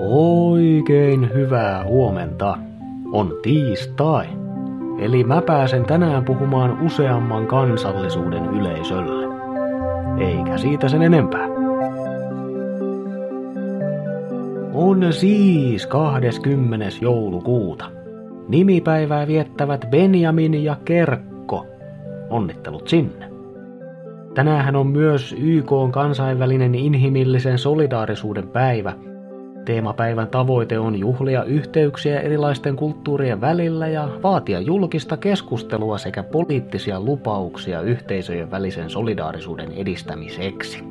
Oikein hyvää huomenta. On tiistai. Eli mä pääsen tänään puhumaan useamman kansallisuuden yleisölle. Eikä siitä sen enempää. On siis 20. joulukuuta. Nimipäivää viettävät Benjamin ja Kerkko. Onnittelut sinne. Tänään on myös YK kansainvälinen inhimillisen solidaarisuuden päivä. Teemapäivän tavoite on juhlia yhteyksiä erilaisten kulttuurien välillä ja vaatia julkista keskustelua sekä poliittisia lupauksia yhteisöjen välisen solidaarisuuden edistämiseksi.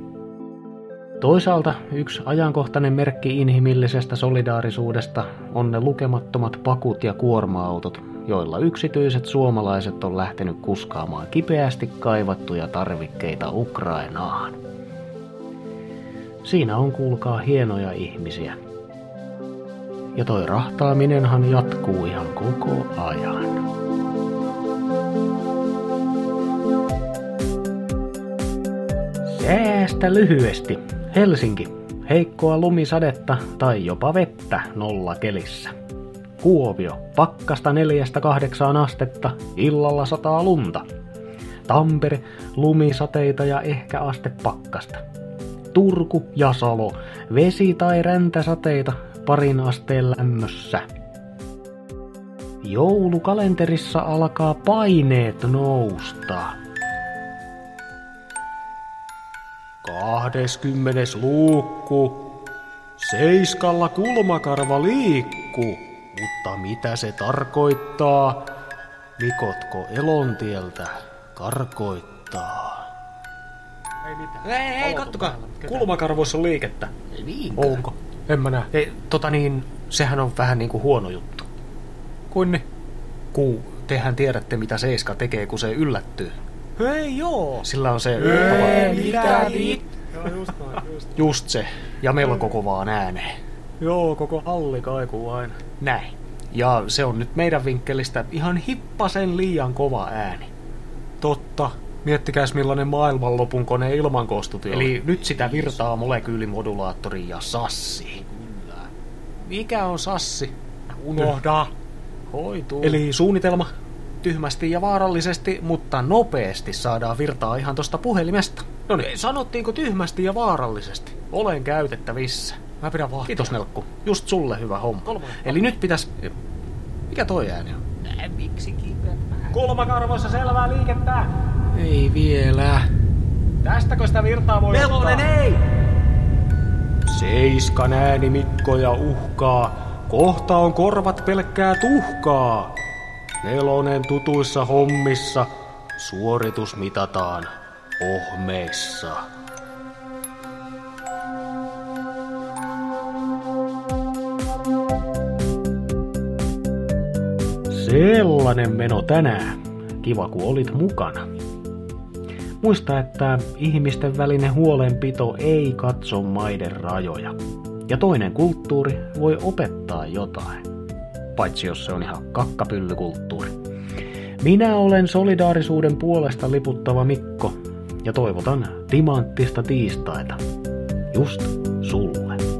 Toisaalta yksi ajankohtainen merkki inhimillisestä solidaarisuudesta on ne lukemattomat pakut ja kuorma-autot, joilla yksityiset suomalaiset on lähtenyt kuskaamaan kipeästi kaivattuja tarvikkeita Ukrainaan. Siinä on kuulkaa hienoja ihmisiä. Ja toi rahtaaminenhan jatkuu ihan koko ajan. Säästä lyhyesti. Helsinki. Heikkoa lumisadetta tai jopa vettä nolla kelissä. Kuopio. Pakkasta neljästä kahdeksaan astetta, illalla sataa lunta. Tampere. Lumisateita ja ehkä aste pakkasta. Turku ja Salo. Vesi- tai räntäsateita parin asteen lämmössä. Joulukalenterissa alkaa paineet nousta. 20. luukku. Seiskalla kulmakarva liikku, mutta mitä se tarkoittaa? Mikotko elontieltä karkoittaa? Ei mitään. Ei, ei, kattokaa. Kulmakarvoissa on liikettä. Niinkö? Onko? En mä näe. Ei, tota niin, sehän on vähän niinku huono juttu. Kuin niin? Kuu, tehän tiedätte mitä Seiska tekee, kun se yllättyy. Ei joo. Sillä on se... Ei, mitä vit? Joo, just noin, just. Just se. Ja melko kovaan ääneen. Joo, koko halli kaikuu aina. Näin. Ja se on nyt meidän vinkkelistä ihan hippasen liian kova ääni. Totta. Miettikäs millainen maailmanlopun kone ilman koostuti Eli nyt sitä virtaa molekyylimodulaattori ja sassi. Mikä on sassi? Unohda. Hoituu. Eli suunnitelma tyhmästi ja vaarallisesti, mutta nopeasti saadaan virtaa ihan tosta puhelimesta. No niin, sanottiinko tyhmästi ja vaarallisesti? Olen käytettävissä. Mä pidän vahtia. Kiitos Nelkku. Just sulle hyvä homma. Kolmonen. Eli nyt pitäis... Mikä toi ääni on? Miksi vähän? Kulmakarvoissa selvää liikettä. Ei vielä. Tästäkö sitä virtaa voi Nelonen, ottaa? ei! Seiskan ääni Mikkoja uhkaa. Kohta on korvat pelkkää tuhkaa. Nelonen tutuissa hommissa. Suoritus mitataan ohmeissa. Sellainen meno tänään. Kiva kun olit mukana. Muista, että ihmisten välinen huolenpito ei katso maiden rajoja. Ja toinen kulttuuri voi opettaa jotain. Paitsi jos se on ihan kakkapyllykulttuuri. Minä olen solidaarisuuden puolesta liputtava Mikko ja toivotan timanttista tiistaita. Just sulle.